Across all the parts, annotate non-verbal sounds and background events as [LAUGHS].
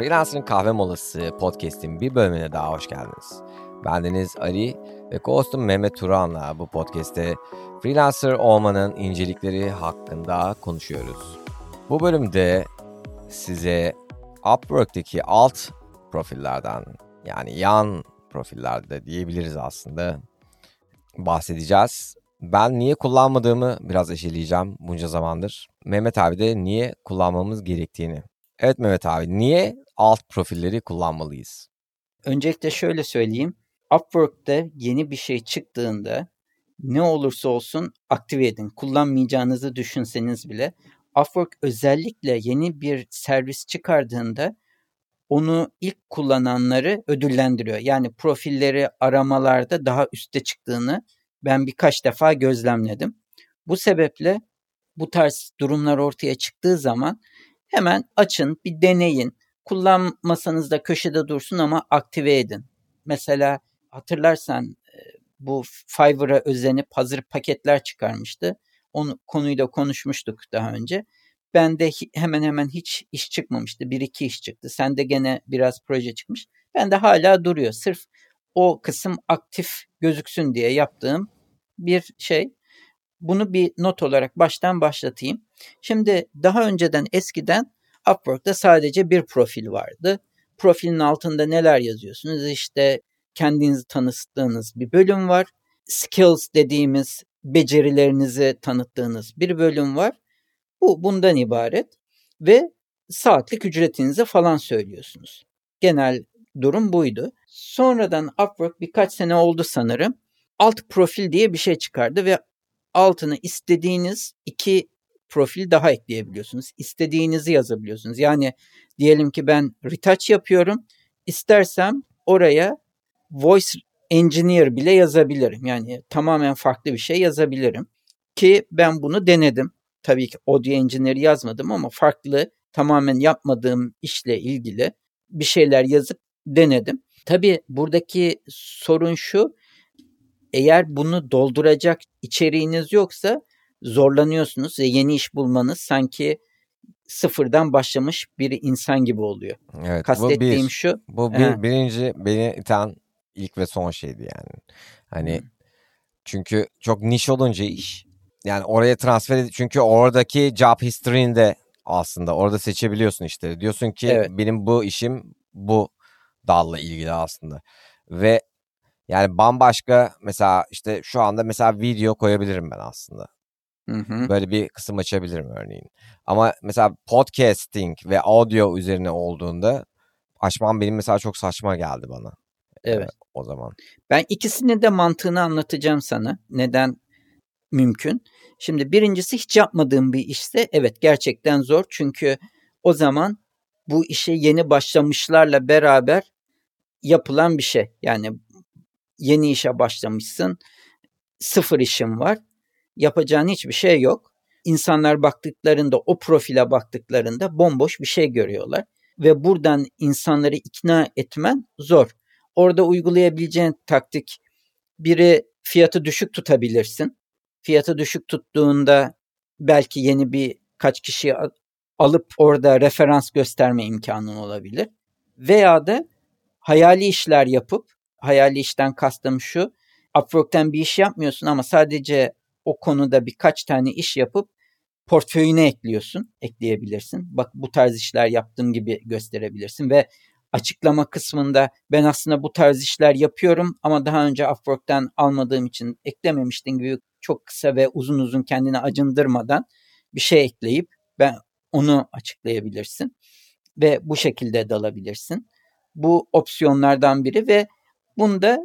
Freelancer'ın Kahve Molası podcast'in bir bölümüne daha hoş geldiniz. Bendeniz Ali ve co Mehmet Turan'la bu podcast'te freelancer olmanın incelikleri hakkında konuşuyoruz. Bu bölümde size Upwork'taki alt profillerden yani yan profillerde diyebiliriz aslında bahsedeceğiz. Ben niye kullanmadığımı biraz eşeleyeceğim bunca zamandır. Mehmet abi de niye kullanmamız gerektiğini. Evet Mehmet abi niye alt profilleri kullanmalıyız? Öncelikle şöyle söyleyeyim. Upwork'te yeni bir şey çıktığında ne olursa olsun aktive edin. Kullanmayacağınızı düşünseniz bile Upwork özellikle yeni bir servis çıkardığında onu ilk kullananları ödüllendiriyor. Yani profilleri aramalarda daha üste çıktığını ben birkaç defa gözlemledim. Bu sebeple bu tarz durumlar ortaya çıktığı zaman hemen açın, bir deneyin. Kullanmasanız da köşede dursun ama aktive edin. Mesela hatırlarsan e, bu Fiverr'a özenip hazır paketler çıkarmıştı. Onu konuyla konuşmuştuk daha önce. Bende hemen hemen hiç iş çıkmamıştı. Bir iki iş çıktı. Sende gene biraz proje çıkmış. Bende hala duruyor. Sırf o kısım aktif gözüksün diye yaptığım bir şey. Bunu bir not olarak baştan başlatayım. Şimdi daha önceden eskiden Upwork'ta sadece bir profil vardı. Profilin altında neler yazıyorsunuz? İşte kendinizi tanıttığınız bir bölüm var. Skills dediğimiz becerilerinizi tanıttığınız bir bölüm var. Bu bundan ibaret ve saatlik ücretinizi falan söylüyorsunuz. Genel durum buydu. Sonradan Upwork birkaç sene oldu sanırım. Alt profil diye bir şey çıkardı ve altına istediğiniz iki profil daha ekleyebiliyorsunuz. İstediğinizi yazabiliyorsunuz. Yani diyelim ki ben retouch yapıyorum. İstersem oraya voice engineer bile yazabilirim. Yani tamamen farklı bir şey yazabilirim. Ki ben bunu denedim. Tabii ki audio engineer yazmadım ama farklı tamamen yapmadığım işle ilgili bir şeyler yazıp denedim. Tabii buradaki sorun şu. Eğer bunu dolduracak içeriğiniz yoksa zorlanıyorsunuz ve yeni iş bulmanız sanki sıfırdan başlamış bir insan gibi oluyor. Evet, Kastettiğim bu bir, şu. Bu bir, birinci beni iten ilk ve son şeydi yani. Hani hmm. çünkü çok niş olunca iş yani oraya transfer ed- çünkü oradaki job history'inde aslında orada seçebiliyorsun işte. Diyorsun ki evet. benim bu işim bu dalla ilgili aslında. Ve yani bambaşka mesela işte şu anda mesela video koyabilirim ben aslında. Hı hı. Böyle bir kısım açabilirim örneğin. Ama mesela podcasting ve audio üzerine olduğunda açmam benim mesela çok saçma geldi bana. Evet. Ee, o zaman. Ben ikisini de mantığını anlatacağım sana. Neden mümkün? Şimdi birincisi hiç yapmadığım bir işse evet gerçekten zor. Çünkü o zaman bu işe yeni başlamışlarla beraber yapılan bir şey. Yani yeni işe başlamışsın. Sıfır işin var. Yapacağın hiçbir şey yok. İnsanlar baktıklarında o profile baktıklarında bomboş bir şey görüyorlar ve buradan insanları ikna etmen zor. Orada uygulayabileceğin taktik biri fiyatı düşük tutabilirsin. Fiyatı düşük tuttuğunda belki yeni bir kaç kişi alıp orada referans gösterme imkanın olabilir. Veya da hayali işler yapıp hayali işten kastım şu. Upwork'ten bir iş yapmıyorsun ama sadece o konuda birkaç tane iş yapıp portföyüne ekliyorsun, ekleyebilirsin. Bak bu tarz işler yaptığım gibi gösterebilirsin ve açıklama kısmında ben aslında bu tarz işler yapıyorum ama daha önce Upwork'ten almadığım için eklememiştim gibi çok kısa ve uzun uzun kendini acındırmadan bir şey ekleyip ben onu açıklayabilirsin ve bu şekilde dalabilirsin. Bu opsiyonlardan biri ve bunda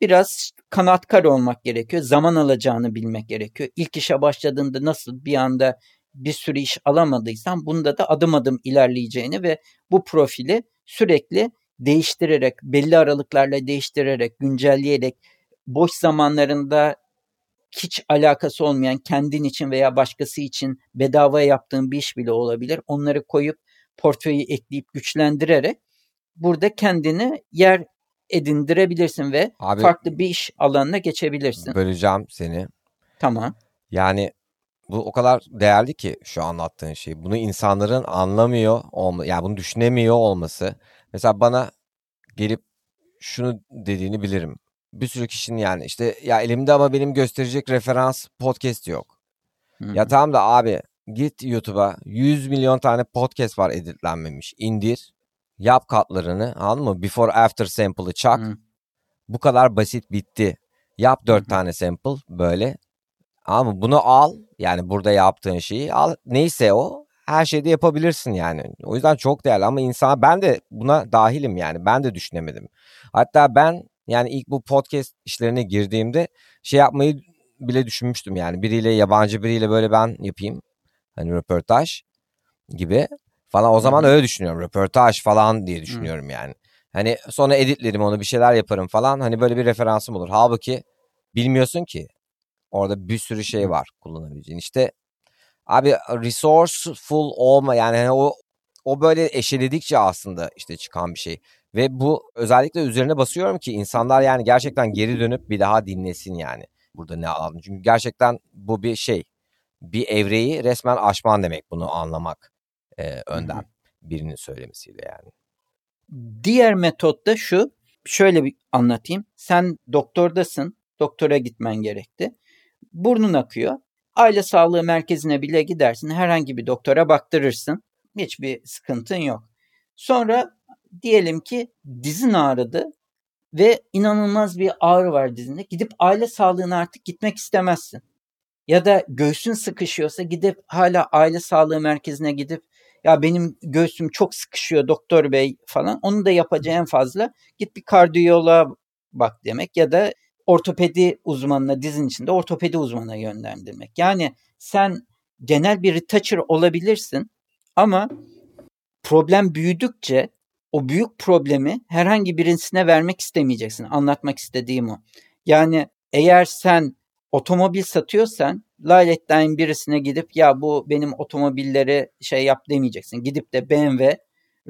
biraz kanatkar olmak gerekiyor. Zaman alacağını bilmek gerekiyor. İlk işe başladığında nasıl bir anda bir sürü iş alamadıysan bunda da adım adım ilerleyeceğini ve bu profili sürekli değiştirerek, belli aralıklarla değiştirerek, güncelleyerek, boş zamanlarında hiç alakası olmayan kendin için veya başkası için bedava yaptığın bir iş bile olabilir. Onları koyup portföyü ekleyip güçlendirerek burada kendini yer edindirebilirsin ve Abi, farklı bir iş alanına geçebilirsin. Böleceğim seni. Tamam. Yani bu o kadar değerli ki şu anlattığın şey. Bunu insanların anlamıyor olma, yani bunu düşünemiyor olması. Mesela bana gelip şunu dediğini bilirim. Bir sürü kişinin yani işte ya elimde ama benim gösterecek referans podcast yok. Hı-hı. Ya tamam da abi git YouTube'a 100 milyon tane podcast var editlenmemiş. İndir. Yap katlarını anladın mı? Before after sample'ı çak. Hı. Bu kadar basit bitti. Yap 4 Hı. tane sample böyle. Ama bunu al. Yani burada yaptığın şeyi al. Neyse o her şeyde yapabilirsin yani. O yüzden çok değerli ama insan ben de buna dahilim yani. Ben de düşünemedim. Hatta ben yani ilk bu podcast işlerine girdiğimde şey yapmayı bile düşünmüştüm yani. Biriyle yabancı biriyle böyle ben yapayım. Hani röportaj gibi falan. O zaman öyle düşünüyorum. Röportaj falan diye düşünüyorum yani. Hani sonra editlerim onu bir şeyler yaparım falan. Hani böyle bir referansım olur. Halbuki bilmiyorsun ki. Orada bir sürü şey var kullanabileceğin. İşte abi resourceful olma yani hani o o böyle eşeledikçe aslında işte çıkan bir şey. Ve bu özellikle üzerine basıyorum ki insanlar yani gerçekten geri dönüp bir daha dinlesin yani. Burada ne aldın? Çünkü gerçekten bu bir şey. Bir evreyi resmen aşman demek bunu anlamak e, önden birinin söylemesiyle yani. Diğer metot da şu. Şöyle bir anlatayım. Sen doktordasın. Doktora gitmen gerekti. Burnun akıyor. Aile sağlığı merkezine bile gidersin. Herhangi bir doktora baktırırsın. Hiçbir sıkıntın yok. Sonra diyelim ki dizin ağrıdı ve inanılmaz bir ağrı var dizinde. Gidip aile sağlığına artık gitmek istemezsin. Ya da göğsün sıkışıyorsa gidip hala aile sağlığı merkezine gidip ya benim göğsüm çok sıkışıyor doktor bey falan. Onu da yapacağı en fazla git bir kardiyoloğa bak demek ya da ortopedi uzmanına dizin içinde ortopedi uzmanına yönlendirmek. Yani sen genel bir retoucher olabilirsin ama problem büyüdükçe o büyük problemi herhangi birisine vermek istemeyeceksin. Anlatmak istediğim o. Yani eğer sen otomobil satıyorsan laletten birisine gidip ya bu benim otomobilleri şey yap demeyeceksin. Gidip de BMW,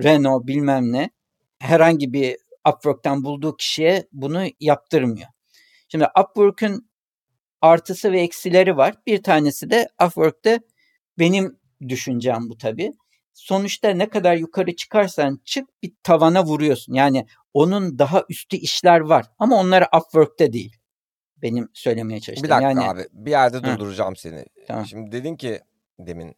Renault bilmem ne herhangi bir Upwork'tan bulduğu kişiye bunu yaptırmıyor. Şimdi Upwork'ün artısı ve eksileri var. Bir tanesi de Upwork'te benim düşüncem bu tabii. Sonuçta ne kadar yukarı çıkarsan çık bir tavana vuruyorsun. Yani onun daha üstü işler var ama onlar Upwork'te değil benim söylemeye çalıştığım. Bir dakika yani... abi bir yerde durduracağım Hı. seni. Tamam. Şimdi dedin ki demin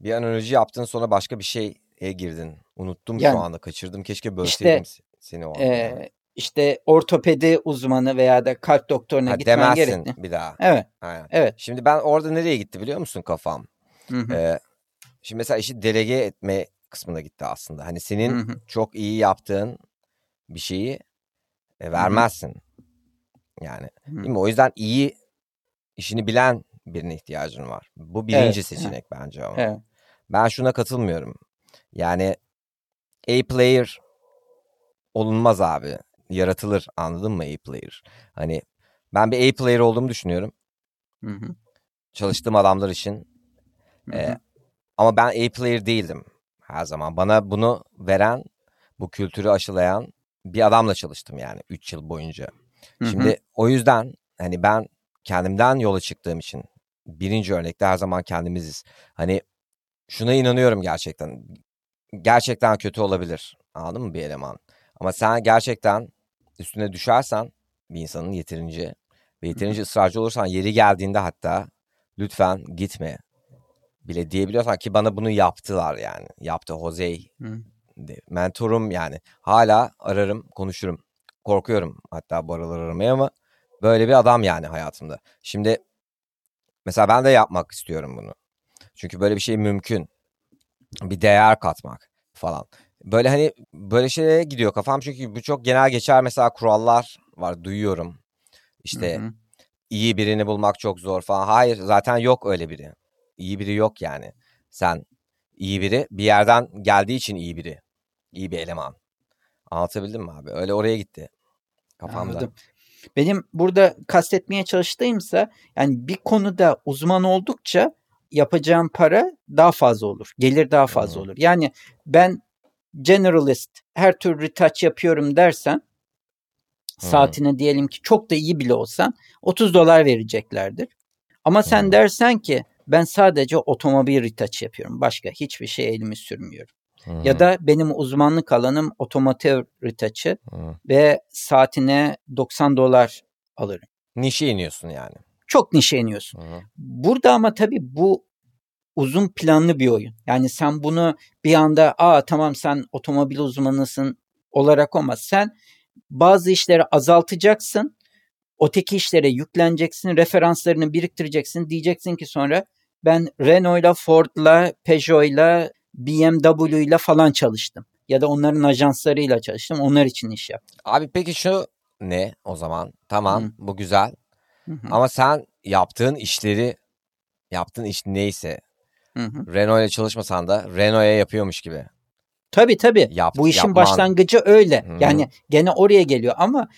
bir analoji yaptın sonra başka bir şeye girdin. Unuttum yani, şu anda kaçırdım keşke bölseydim işte, seni o anda. E, işte ortopedi uzmanı veya da kalp doktoruna ha, gitmen gerekli. bir daha. Evet. Aynen. Evet. Şimdi ben orada nereye gitti biliyor musun kafam? Hı hı. Ee, şimdi mesela işi delege etme kısmına gitti aslında. Hani senin hı hı. çok iyi yaptığın bir şeyi e, vermezsin. Hı hı. Yani Hı. değil mi? O yüzden iyi işini bilen birine ihtiyacın var. Bu birinci evet. seçenek evet. bence ama. Evet. Ben şuna katılmıyorum. Yani A player olunmaz abi. Yaratılır anladın mı A player? Hani ben bir A player olduğumu düşünüyorum. Hı hı. Çalıştığım adamlar için. Hı hı. Ee, ama ben A player değildim her zaman. Bana bunu veren, bu kültürü aşılayan bir adamla çalıştım yani 3 yıl boyunca. Şimdi hı hı. o yüzden hani ben kendimden yola çıktığım için birinci örnekte her zaman kendimiziz. Hani şuna inanıyorum gerçekten. Gerçekten kötü olabilir. Anladın mı bir eleman? Ama sen gerçekten üstüne düşersen bir insanın yeterince ve yeterince ısrarcı olursan yeri geldiğinde hatta lütfen gitme bile diyebiliyorsan ki bana bunu yaptılar yani. Yaptı Jose. Mentorum yani. Hala ararım, konuşurum korkuyorum hatta bu aralar aramaya ama böyle bir adam yani hayatımda. Şimdi mesela ben de yapmak istiyorum bunu. Çünkü böyle bir şey mümkün. Bir değer katmak falan. Böyle hani böyle şeye gidiyor kafam çünkü bu çok genel geçer mesela kurallar var duyuyorum. İşte hı hı. iyi birini bulmak çok zor falan. Hayır zaten yok öyle biri. İyi biri yok yani. Sen iyi biri bir yerden geldiği için iyi biri. İyi bir eleman. Anlatabildim mi abi? Öyle oraya gitti kafamda. Anladım. Benim burada kastetmeye çalıştığımsa yani bir konuda uzman oldukça yapacağım para daha fazla olur. Gelir daha fazla hmm. olur. Yani ben generalist her tür retouch yapıyorum dersen saatine diyelim ki çok da iyi bile olsan 30 dolar vereceklerdir. Ama sen dersen ki ben sadece otomobil retouch yapıyorum. Başka hiçbir şey elimi sürmüyorum. Hı Ya da benim uzmanlık alanım otomotiv hı. ve saatine 90 dolar alırım. Nişe iniyorsun yani. Çok nişe iniyorsun. Hı hı. Burada ama tabii bu uzun planlı bir oyun. Yani sen bunu bir anda aa tamam sen otomobil uzmanısın olarak olmaz. Sen bazı işleri azaltacaksın. Öteki işlere yükleneceksin. Referanslarını biriktireceksin. Diyeceksin ki sonra ben Renault'la, Ford'la, Peugeot'la, BMW'yla falan çalıştım. Ya da onların ajanslarıyla çalıştım. Onlar için iş yaptım. Abi peki şu ne o zaman? Tamam Hı. bu güzel. Hı hı, Ama sen yaptığın işleri yaptığın iş neyse hı hı. Renault ile çalışmasan da Renault'a yapıyormuş gibi. Tabii tabii. Yap, Bu işin yapman- başlangıcı öyle. Hı. Yani gene oraya geliyor ama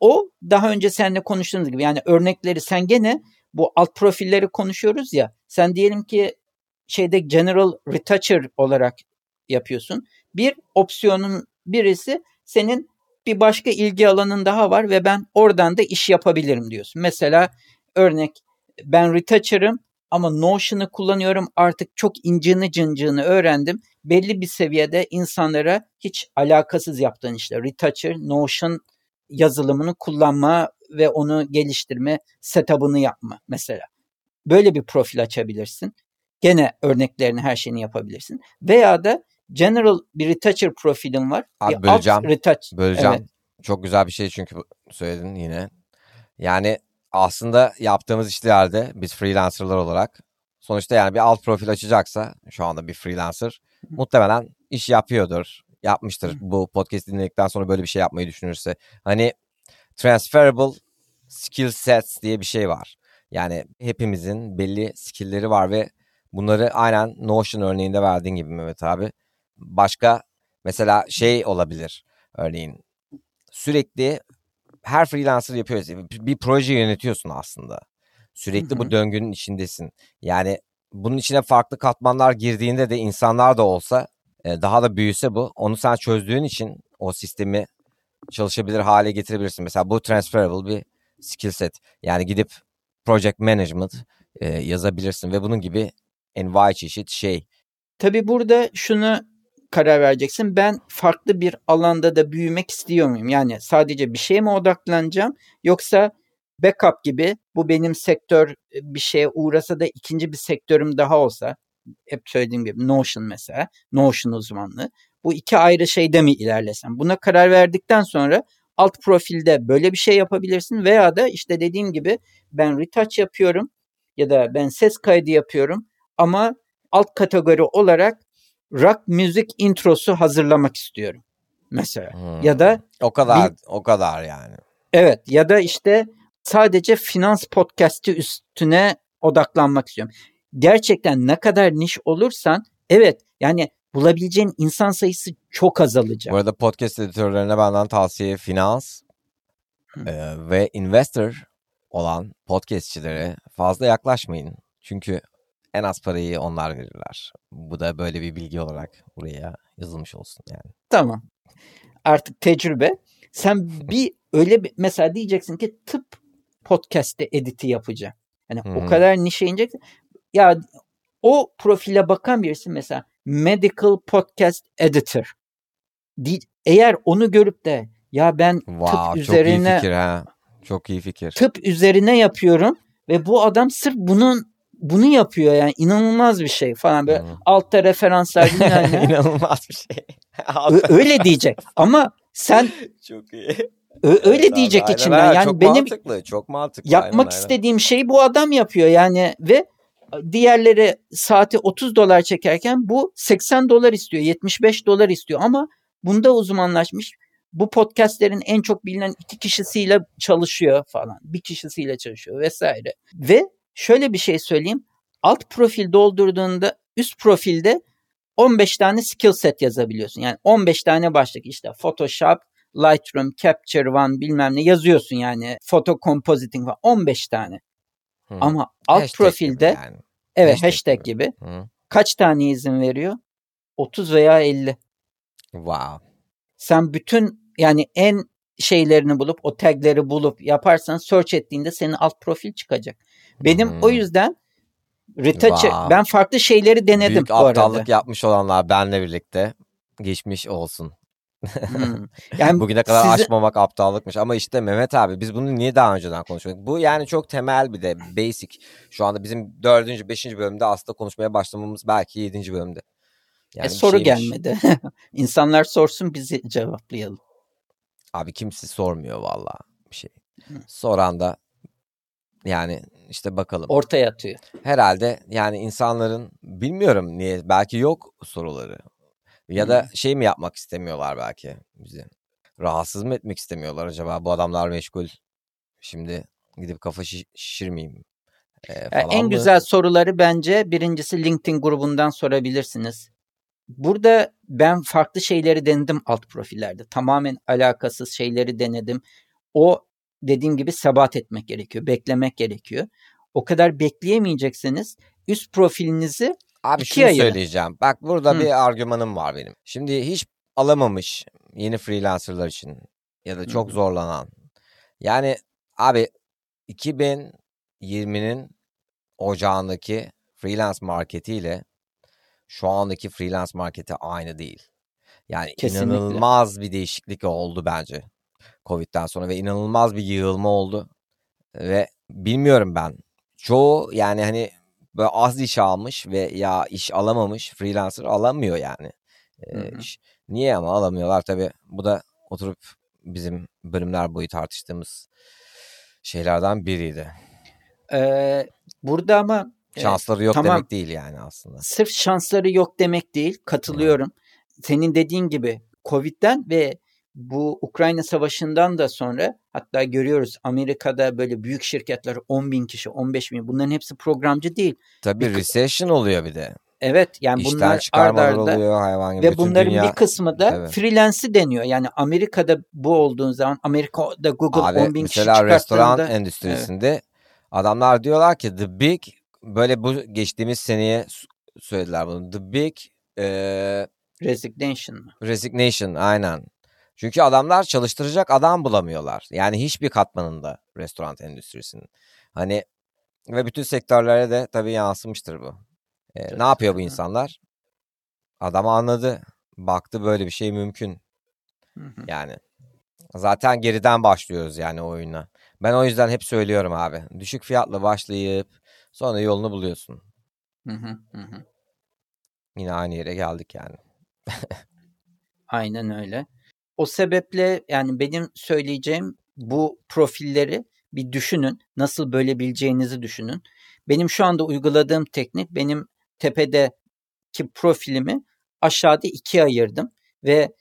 o daha önce seninle konuştuğumuz gibi yani örnekleri sen gene bu alt profilleri konuşuyoruz ya. Sen diyelim ki şeyde general retoucher olarak yapıyorsun. Bir opsiyonun birisi senin bir başka ilgi alanın daha var ve ben oradan da iş yapabilirim diyorsun. Mesela örnek ben retoucher'ım ama Notion'ı kullanıyorum artık çok incini cıncığını öğrendim. Belli bir seviyede insanlara hiç alakasız yaptığın işte retoucher, Notion yazılımını kullanma ve onu geliştirme, setup'ını yapma mesela. Böyle bir profil açabilirsin. Gene örneklerini her şeyini yapabilirsin. Veya da general bir retoucher profilin var. Abi bir alt böleceğim. retouch. Böleceğim. Evet. Çok güzel bir şey çünkü söyledin yine. Yani aslında yaptığımız işlerde biz freelancerlar olarak sonuçta yani bir alt profil açacaksa şu anda bir freelancer muhtemelen iş yapıyordur. Yapmıştır. Bu podcast dinledikten sonra böyle bir şey yapmayı düşünürse. Hani transferable skill sets diye bir şey var. Yani hepimizin belli skill'leri var ve bunları aynen Notion örneğinde verdiğin gibi Mehmet abi. Başka mesela şey olabilir örneğin sürekli her freelancer yapıyor. Bir proje yönetiyorsun aslında. Sürekli bu döngünün içindesin. Yani bunun içine farklı katmanlar girdiğinde de insanlar da olsa e, daha da büyüse bu. Onu sen çözdüğün için o sistemi çalışabilir hale getirebilirsin. Mesela bu transferable bir skill set. Yani gidip project management e, yazabilirsin ve bunun gibi envai çeşit şey. Tabii burada şunu karar vereceksin. Ben farklı bir alanda da büyümek istiyor muyum? Yani sadece bir şeye mi odaklanacağım yoksa backup gibi bu benim sektör e, bir şeye uğrasa da ikinci bir sektörüm daha olsa hep söylediğim gibi Notion mesela Notion uzmanlığı bu iki ayrı şeyde mi ilerlesem? Buna karar verdikten sonra alt profilde böyle bir şey yapabilirsin veya da işte dediğim gibi ben retouch yapıyorum ya da ben ses kaydı yapıyorum ama alt kategori olarak rock müzik introsu hazırlamak istiyorum mesela. Hmm. Ya da o kadar o kadar yani. evet ya da işte sadece finans podcast'i üstüne odaklanmak istiyorum. Gerçekten ne kadar niş olursan evet yani bulabileceğin insan sayısı çok azalacak. Bu arada podcast editörlerine benden tavsiye finans e, ve investor olan podcastçilere fazla yaklaşmayın. Çünkü en az parayı onlar verirler. Bu da böyle bir bilgi olarak buraya yazılmış olsun yani. Tamam. Artık tecrübe. Sen bir öyle bir mesela diyeceksin ki tıp podcast'te editi yapacağım. Hani Hı o kadar nişe ineceksin. Ya o profile bakan birisi mesela medical podcast editor. Di- Eğer onu görüp de ya ben Wow, çok iyi üzerine- fikir ha. Çok iyi fikir. tıp üzerine yapıyorum ve bu adam sırf bunun bunu yapıyor yani inanılmaz bir şey falan böyle Hı. altta referanslar ne. [LAUGHS] İnanılmaz bir şey. Öyle diyecek ama sen [LAUGHS] çok iyi. Öyle Evet abi, diyecek aynen, içinden. aynen. Yani çok benim mantıklı, çok mantıklı. yapmak aynen, aynen. istediğim şey bu adam yapıyor yani ve diğerleri saati 30 dolar çekerken bu 80 dolar istiyor, 75 dolar istiyor ama bunda uzmanlaşmış. Bu podcastlerin en çok bilinen iki kişisiyle çalışıyor falan. Bir kişisiyle çalışıyor vesaire. Ve şöyle bir şey söyleyeyim. Alt profil doldurduğunda üst profilde 15 tane skill set yazabiliyorsun. Yani 15 tane başlık işte Photoshop, Lightroom, Capture One bilmem ne yazıyorsun yani. Photo compositing falan 15 tane. Hı. Ama alt Hashtag profilde yani. evet hashtag hashtag, gibi. gibi. Hı. kaç tane izin veriyor? 30 veya 50. Wow. Sen bütün yani en şeylerini bulup o tagleri bulup yaparsan search ettiğinde senin alt profil çıkacak. Benim Hı. o yüzden Retouch'ı Wow. ben farklı şeyleri denedim Büyük bu arada. aptallık yapmış olanlar benle birlikte geçmiş olsun. Hmm. [LAUGHS] Yani Bugüne kadar sizi- aşmamak aptallıkmış ama işte Mehmet abi biz bunu niye daha önceden konuşmadık? Bu yani çok temel bir de basic. Şu anda bizim dördüncü, beşinci bölümde aslında konuşmaya başlamamız belki yedinci bölümde. Yani E, soru şeymiş. gelmedi. [LAUGHS] İnsanlar sorsun bizi cevaplayalım. Abi kimse sormuyor vallahi bir şey. Soran da yani işte bakalım. Ortaya atıyor. Herhalde yani insanların bilmiyorum niye belki yok soruları. Ya da şey mi yapmak istemiyorlar belki bizi. Rahatsız mı etmek istemiyorlar acaba bu adamlar meşgul. Şimdi gidip kafa şiş- şişirmeyeyim. e, Ya falan en mı? güzel soruları bence birincisi LinkedIn grubundan sorabilirsiniz. Burada ben farklı şeyleri denedim alt profillerde. Tamamen alakasız şeyleri denedim. O dediğim gibi sebat etmek gerekiyor. Beklemek gerekiyor. O kadar bekleyemeyecekseniz üst profilinizi Abi şunu ayırın. söyleyeceğim. Bak burada Hı. bir argümanım var benim. Şimdi hiç alamamış yeni freelancerlar için ya da çok hı. zorlanan. Yani abi 2020'nin ocağındaki freelance marketiyle şu andaki freelance marketi aynı değil. Yani Kesinlikle. inanılmaz bir değişiklik oldu bence Covid'den sonra ve inanılmaz bir yığılma oldu. Ve bilmiyorum ben. Çoğu yani hani böyle az iş almış ve ya iş alamamış freelancer alamıyor yani. Ee, Hı hı. iş. Niye ama alamıyorlar tabii. Bu da oturup bizim bölümler boyu tartıştığımız şeylerden biriydi. Ee, burada ama Şansları yok tamam. demek değil yani aslında. sırf şansları yok demek değil. Katılıyorum. Senin dediğin gibi Covid'den ve bu Ukrayna Savaşı'ndan da sonra hatta görüyoruz Amerika'da böyle büyük şirketler 10 bin kişi, 15 bin bunların hepsi programcı değil. Tabii Bir- recession oluyor bir de. Evet yani İşten bunlar ard çıkarmalar arda oluyor hayvan gibi. ve Bütün bunların dünya... bir kısmı da Tabii. freelance'i deniyor. Yani Amerika'da bu olduğun zaman Amerika'da Google Abi 10 bin kişi mesela restoran çıkarttığında endüstrisinde adamlar diyorlar ki the big böyle bu geçtiğimiz seneye söylediler bunu. The big e, resignation mı? resignation aynen. Çünkü adamlar çalıştıracak adam bulamıyorlar. Yani hiçbir katmanında restoran endüstrisinin. Hani ve bütün sektörlere de tabii yansımıştır bu. E, Tabii, ne yapıyor bu insanlar? Adam anladı. Baktı böyle bir şey mümkün. Hı hı. Yani zaten geriden başlıyoruz yani oyuna. Ben o yüzden hep söylüyorum abi. Düşük fiyatla başlayıp sonra yolunu buluyorsun. Hı hı, hı hı. Yine aynı yere geldik yani. [LAUGHS] Aynen öyle. O sebeple yani benim söyleyeceğim bu profilleri bir düşünün. Nasıl bölebileceğinizi düşünün. Benim şu anda uyguladığım teknik benim tepedeki profilimi aşağıda ikiye ayırdım ve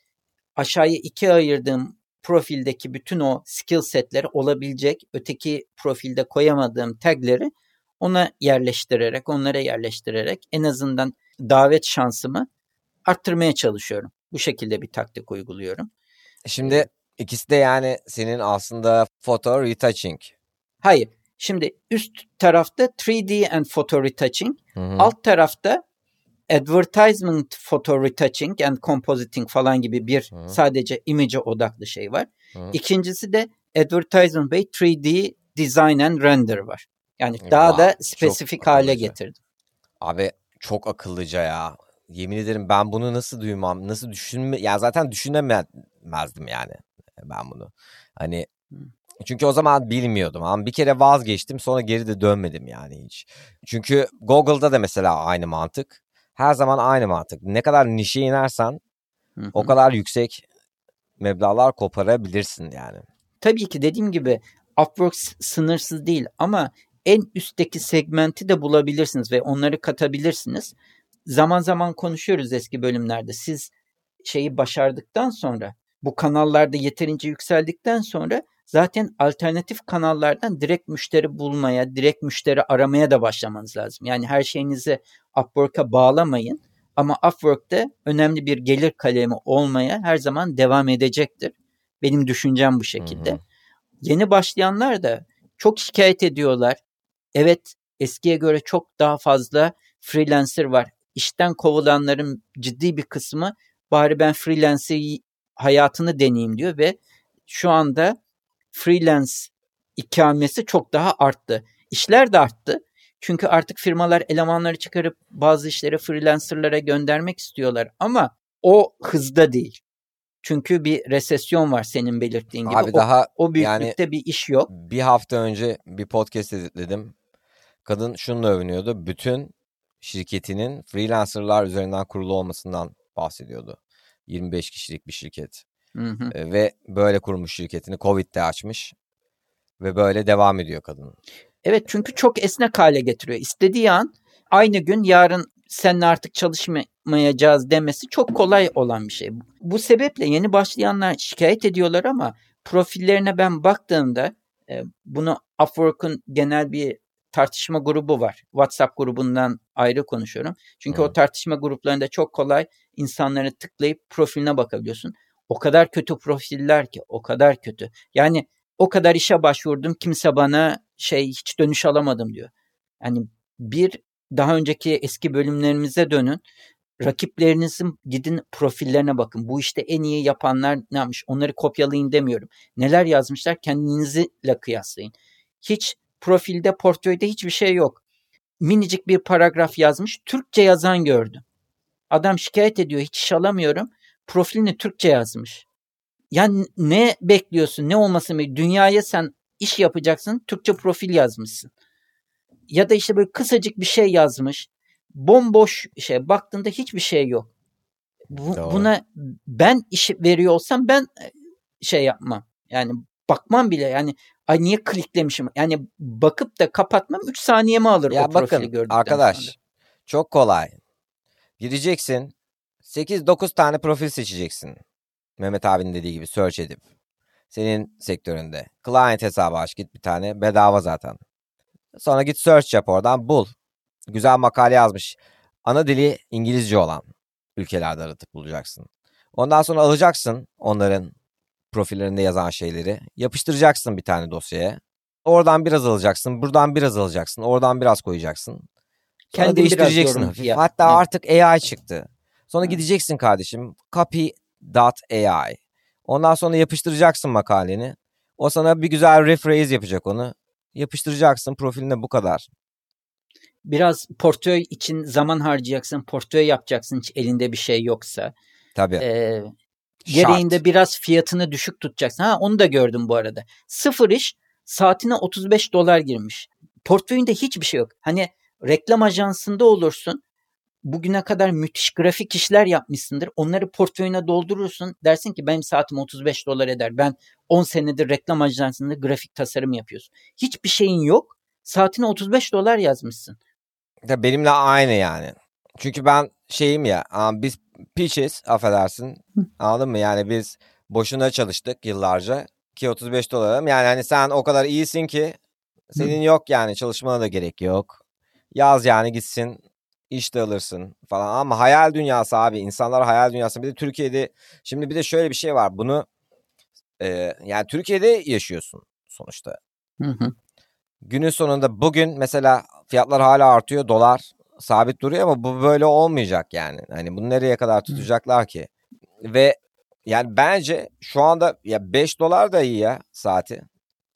aşağıya ikiye ayırdığım profildeki bütün o skill setleri olabilecek öteki profilde koyamadığım tagleri ona yerleştirerek, onlara yerleştirerek en azından davet şansımı arttırmaya çalışıyorum. Bu şekilde bir taktik uyguluyorum. Şimdi ikisi de yani senin aslında photo retouching. Hayır. Şimdi üst tarafta 3D and photo retouching, Hı hı. alt tarafta advertisement photo retouching and compositing falan gibi bir Hı. sadece image odaklı şey var. Hı. İkincisi de advertisement by 3D design and render var. Yani daha Wow, da spesifik hale akıllıca. getirdim. Abi çok akıllıca ya. Yemin ederim ben bunu nasıl duymam, nasıl düşünme... Ya zaten düşünemezdim yani ben bunu. Hani çünkü o zaman bilmiyordum. Ama bir kere vazgeçtim sonra geri de dönmedim yani hiç. Çünkü Google'da da mesela aynı mantık. Her zaman aynı mantık. Ne kadar nişe inersen o kadar yüksek meblağlar koparabilirsin yani. Tabii ki dediğim gibi Upwork s- sınırsız değil ama en üstteki segmenti de bulabilirsiniz ve onları katabilirsiniz. Zaman zaman konuşuyoruz eski bölümlerde. Siz şeyi başardıktan sonra bu kanallarda yeterince yükseldikten sonra zaten alternatif kanallardan direkt müşteri bulmaya, direkt müşteri aramaya da başlamanız lazım. Yani her şeyinizi Upwork'a bağlamayın ama Upwork'te önemli bir gelir kalemi olmaya her zaman devam edecektir. Benim düşüncem bu şekilde. Hı hı. Yeni başlayanlar da çok şikayet ediyorlar. Evet eskiye göre çok daha fazla freelancer var. İşten kovulanların ciddi bir kısmı bari ben freelancer hayatını deneyeyim diyor ve şu anda freelance ikamesi çok daha arttı. İşler de arttı. Çünkü artık firmalar elemanları çıkarıp bazı işleri freelancerlara göndermek istiyorlar ama o hızda değil. Çünkü bir resesyon var senin belirttiğin gibi. Abi o, daha o büyüklükte yani bir iş yok. Bir hafta önce bir podcast editledim. Kadın şununla övünüyordu. Bütün şirketinin freelancerlar üzerinden kurulu olmasından bahsediyordu. 25 kişilik bir şirket. Hı hı. E, ve böyle kurmuş şirketini Covid'de açmış. Ve böyle devam ediyor kadın. Evet çünkü çok esnek hale getiriyor. İstediği an aynı gün yarın seninle artık çalışmayacağız demesi çok kolay olan bir şey. Bu sebeple yeni başlayanlar şikayet ediyorlar ama profillerine ben baktığımda e, bunu Upwork'un genel bir tartışma grubu var. WhatsApp grubundan ayrı konuşuyorum. Çünkü hmm. o tartışma gruplarında çok kolay insanları tıklayıp profiline bakabiliyorsun. O kadar kötü profiller ki, o kadar kötü. Yani o kadar işe başvurdum kimse bana şey hiç dönüş alamadım diyor. Yani bir daha önceki eski bölümlerimize dönün. Rakiplerinizin gidin profillerine bakın. Bu işte en iyi yapanlar ne yapmış? Onları kopyalayın demiyorum. Neler yazmışlar kendinizle kıyaslayın. Hiç profilde, portföyde hiçbir şey yok. Minicik bir paragraf yazmış. Türkçe yazan gördüm. Adam şikayet ediyor. Hiç iş alamıyorum. Profilini Türkçe yazmış. Yani ne bekliyorsun? Ne olmasın? Dünyaya sen iş yapacaksın. Türkçe profil yazmışsın. Ya da işte böyle kısacık bir şey yazmış. Bomboş şey. Baktığında hiçbir şey yok. Bu, buna ben iş veriyor olsam ben e, şey yapmam. Yani bakmam bile. Yani ay niye kliklemişim? Yani bakıp da kapatmam 3 saniyemi alır ya o bakın, profili gördükten arkadaş sonra. çok kolay. Gireceksin 8-9 tane profil seçeceksin. Mehmet abinin dediği gibi search edip. Senin sektöründe. Client hesabı aç git bir tane. Bedava zaten. Sonra git search yap oradan bul. Güzel makale yazmış. Ana dili İngilizce olan ülkelerde aratıp bulacaksın. Ondan sonra alacaksın onların profillerinde yazan şeyleri. Yapıştıracaksın bir tane dosyaya. Oradan biraz alacaksın. Buradan biraz alacaksın. Oradan biraz koyacaksın. Sonra Kendin değiştireceksin hafif. Ya. Hatta Hı. artık AI çıktı. Sonra Hı. gideceksin kardeşim. Copy.ai. Ondan sonra yapıştıracaksın makaleni. O sana bir güzel rephrase yapacak onu. Yapıştıracaksın profiline bu kadar. Biraz portföy için zaman harcayacaksın. Portföy yapacaksın hiç elinde bir şey yoksa. Tabii. Ee, gereğinde Şart. biraz fiyatını düşük tutacaksın. Ha onu da gördüm bu arada. Sıfır iş saatine 35 dolar girmiş. Portföyünde hiçbir şey yok. Hani reklam ajansında olursun. Bugüne kadar müthiş grafik işler yapmışsındır. Onları portföyüne doldurursun. Dersin ki benim saatim 35 dolar eder. Ben 10 senedir reklam ajansında grafik tasarım yapıyorsun. Hiçbir şeyin yok. Saatine 35 dolar yazmışsın. Ya benimle aynı yani. Çünkü ben şeyim ya biz peaches affedersin anladın mı? Yani biz boşuna çalıştık yıllarca ki 35 dolarım. Yani hani sen o kadar iyisin ki senin yok yani çalışmana da gerek yok. Yaz yani gitsin iş de alırsın falan ama hayal dünyası abi insanlar hayal dünyası bir de Türkiye'de şimdi bir de şöyle bir şey var bunu e, yani Türkiye'de yaşıyorsun sonuçta. Hı hı. Günün sonunda bugün mesela fiyatlar hala artıyor dolar sabit duruyor ama bu böyle olmayacak yani. Hani bunu nereye kadar tutacaklar ki? Ve yani bence şu anda ya 5 dolar da iyi ya saati.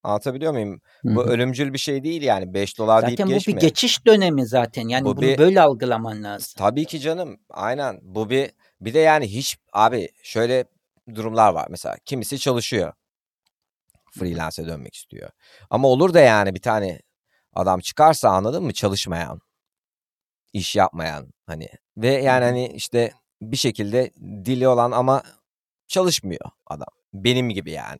Anlatabiliyor muyum? Bu ölümcül bir şey değil yani 5 dolar zaten deyip geçme. Zaten bu bir geçiş dönemi zaten. Yani bu bunu bir, böyle algılaman lazım. Tabii ki canım. Aynen. Bu bir bir de yani hiç abi şöyle durumlar var. Mesela kimisi çalışıyor. Freelance'e dönmek istiyor. Ama olur da yani bir tane adam çıkarsa anladın mı çalışmayan iş yapmayan hani ve yani hani işte bir şekilde dili olan ama çalışmıyor adam. Benim gibi yani.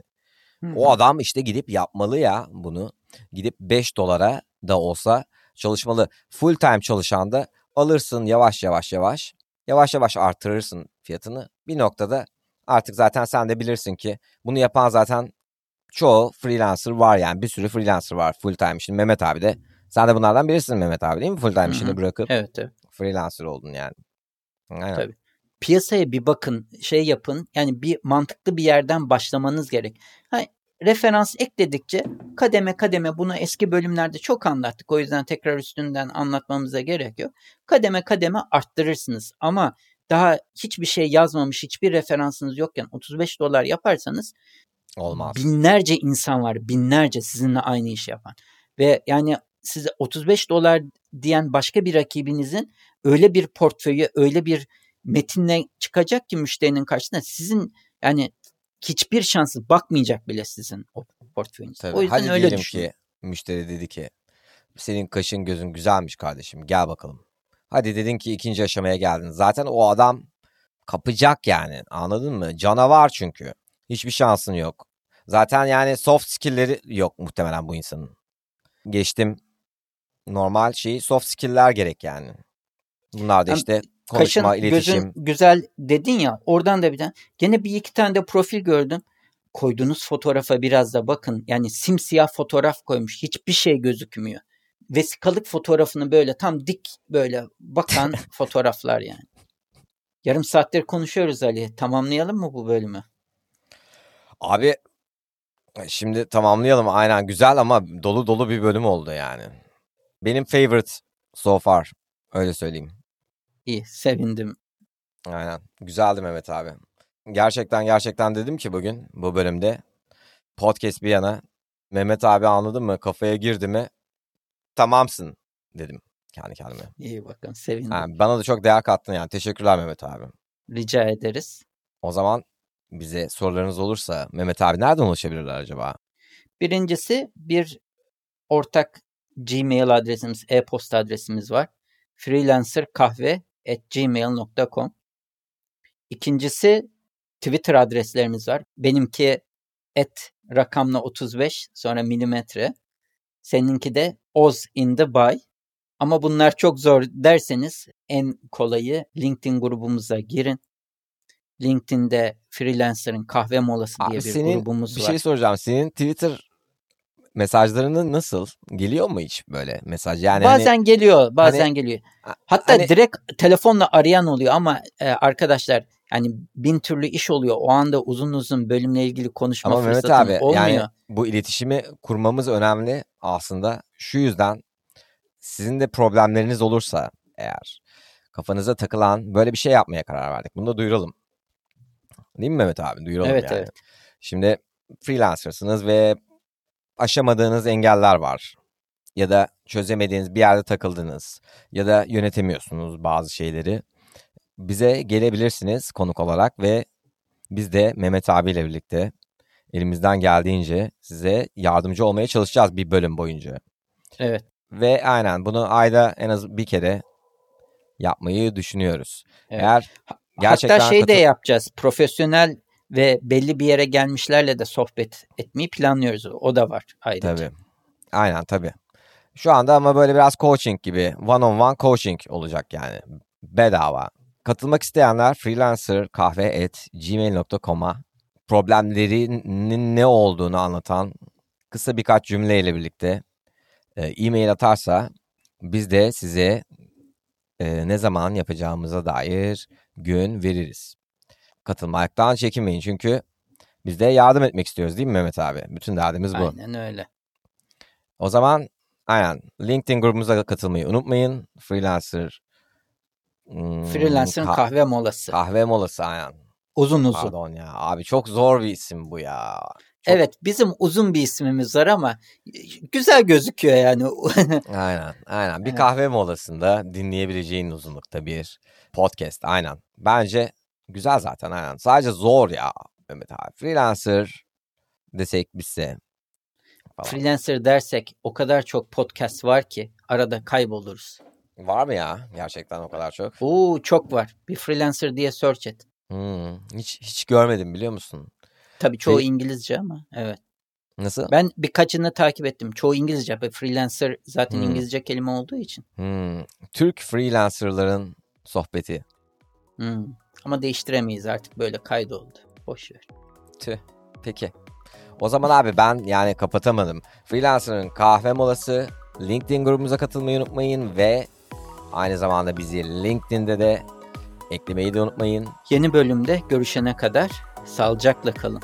O adam işte gidip yapmalı ya bunu. Gidip 5 dolara da olsa çalışmalı. Full time çalışan da alırsın yavaş yavaş yavaş. Yavaş yavaş artırırsın fiyatını. Bir noktada artık zaten sen de bilirsin ki bunu yapan zaten çoğu freelancer var yani bir sürü freelancer var full time. Şimdi Mehmet abi de sen de bunlardan birisin Mehmet abi değil mi? Full time işini bırakıp evet, evet. freelancer oldun yani. Aynen. Tabii. Piyasaya bir bakın, şey yapın. Yani bir mantıklı bir yerden başlamanız gerek. Ha, referans ekledikçe kademe kademe bunu eski bölümlerde çok anlattık. O yüzden tekrar üstünden anlatmamıza gerek yok. Kademe kademe arttırırsınız. Ama daha hiçbir şey yazmamış, hiçbir referansınız yokken 35 dolar yaparsanız olmaz. Binlerce insan var, binlerce sizinle aynı iş yapan. Ve yani size 35 dolar diyen başka bir rakibinizin öyle bir portföyü, öyle bir metinle çıkacak ki müşterinin karşısına sizin yani hiçbir şansı bakmayacak bile sizin o portföyünüz. Tabii. O yüzden Hadi öyle düşünün. ki müşteri dedi ki senin kaşın gözün güzelmiş kardeşim gel bakalım. Hadi dedin ki ikinci aşamaya geldin. Zaten o adam kapacak yani anladın mı? Canavar çünkü. Hiçbir şansın yok. Zaten yani soft skill'leri yok muhtemelen bu insanın. Geçtim normal şeyi soft skill'ler gerek yani. Bunlar da Hem işte konuşma, Kaşın iletişim. gözün güzel dedin ya oradan da bir tane. Gene bir iki tane de profil gördüm. Koyduğunuz fotoğrafa biraz da bakın. Yani simsiyah fotoğraf koymuş. Hiçbir şey gözükmüyor. Vesikalık fotoğrafını böyle tam dik böyle bakan [LAUGHS] fotoğraflar yani. Yarım saattir konuşuyoruz Ali. Tamamlayalım mı bu bölümü? Abi şimdi tamamlayalım aynen güzel ama dolu dolu bir bölüm oldu yani. Benim favorite so far öyle söyleyeyim. İyi sevindim. Aynen güzeldi Mehmet abi. Gerçekten gerçekten dedim ki bugün bu bölümde podcast bir yana Mehmet abi anladın mı kafaya girdi mi tamamsın dedim kendi kendime. İyi bakın sevindim. Yani bana da çok değer kattın yani teşekkürler Mehmet abi. Rica ederiz. O zaman bize sorularınız olursa Mehmet abi nereden ulaşabilirler acaba? Birincisi bir ortak Gmail adresimiz, e-posta adresimiz var. freelancerkahve at gmail.com İkincisi Twitter adreslerimiz var. Benimki et rakamla 35 sonra milimetre. Seninki de Oz in the by. Ama bunlar çok zor derseniz en kolayı LinkedIn grubumuza girin. LinkedIn'de Freelancer'ın kahve molası diye Abi bir senin grubumuz bir var. şey soracağım. Senin Twitter mesajlarını nasıl? Geliyor mu hiç böyle mesaj? Yani hani- bazen geliyor, bazen hani- geliyor. Ha- Hatta hani- direkt telefonla arayan oluyor ama e, arkadaşlar yani bin türlü iş oluyor. O anda uzun uzun bölümle ilgili konuşma Ama Mehmet fırsatım abi olmuyor. yani bu iletişimi kurmamız önemli aslında. Şu yüzden sizin de problemleriniz olursa eğer kafanıza takılan böyle bir şey yapmaya karar verdik. Bunu da duyuralım. Değil mi Mehmet abi? Duyuralım Evet, yani. evet. Şimdi freelancersınız ve aşamadığınız engeller var. Ya da çözemediğiniz bir yerde takıldınız. Ya da yönetemiyorsunuz bazı şeyleri. Bize gelebilirsiniz konuk olarak ve biz de Mehmet abiyle birlikte elimizden geldiğince size yardımcı olmaya çalışacağız bir bölüm boyunca. Evet. Ve aynen bunu ayda en az bir kere yapmayı düşünüyoruz. Evet. Eğer gerçekten Hatta şey de katıl- yapacağız. Profesyonel ve belli bir yere gelmişlerle de sohbet etmeyi planlıyoruz. O da var ayrıca. Tabii. Aynen tabii. Şu anda ama böyle biraz coaching gibi one on one coaching olacak yani. Bedava. Katılmak isteyenler freelancer kahve problemlerinin ne olduğunu anlatan kısa birkaç cümleyle birlikte e, e-mail atarsa biz de size e, ne zaman yapacağımıza dair gün veririz. Katılmaktan çekinmeyin çünkü biz de yardım etmek istiyoruz değil mi Mehmet abi? Bütün derdimiz bu. Aynen öyle. O zaman aynen LinkedIn grubumuza katılmayı unutmayın. Freelancer hmm, Freelancer'ın ka- kahve molası. kahve molası aynen. uzun uzun. Pardon ya. Abi çok zor bir isim bu ya. Çok- Evet bizim uzun bir ismimiz var ama güzel gözüküyor yani. [LAUGHS] Aynen. Aynen. Bir kahve molasında dinleyebileceğin uzunlukta bir podcast. Aynen. Bence güzel zaten aynen. Sadece zor ya Mehmet abi. Freelancer desek bizse falan. Freelancer dersek o kadar çok podcast var ki arada kayboluruz. Var mı ya gerçekten o kadar çok? Oo çok var. Bir freelancer diye search et. Hmm, hiç hiç görmedim biliyor musun? Tabii çoğu Ve- İngilizce ama evet. Nasıl? Ben birkaçını takip ettim. Çoğu İngilizce. Ve Freelancer zaten Hmm. İngilizce kelime olduğu için. Hmm, Türk freelancerların sohbeti. Hmm. Ama değiştiremeyiz artık böyle kaydoldu. Boş ver. Tüh. Peki. O zaman abi ben yani kapatamadım. Freelancer'ın kahve molası. LinkedIn grubumuza katılmayı unutmayın ve aynı zamanda bizi LinkedIn'de de eklemeyi de unutmayın. Yeni bölümde görüşene kadar sağlıcakla kalın.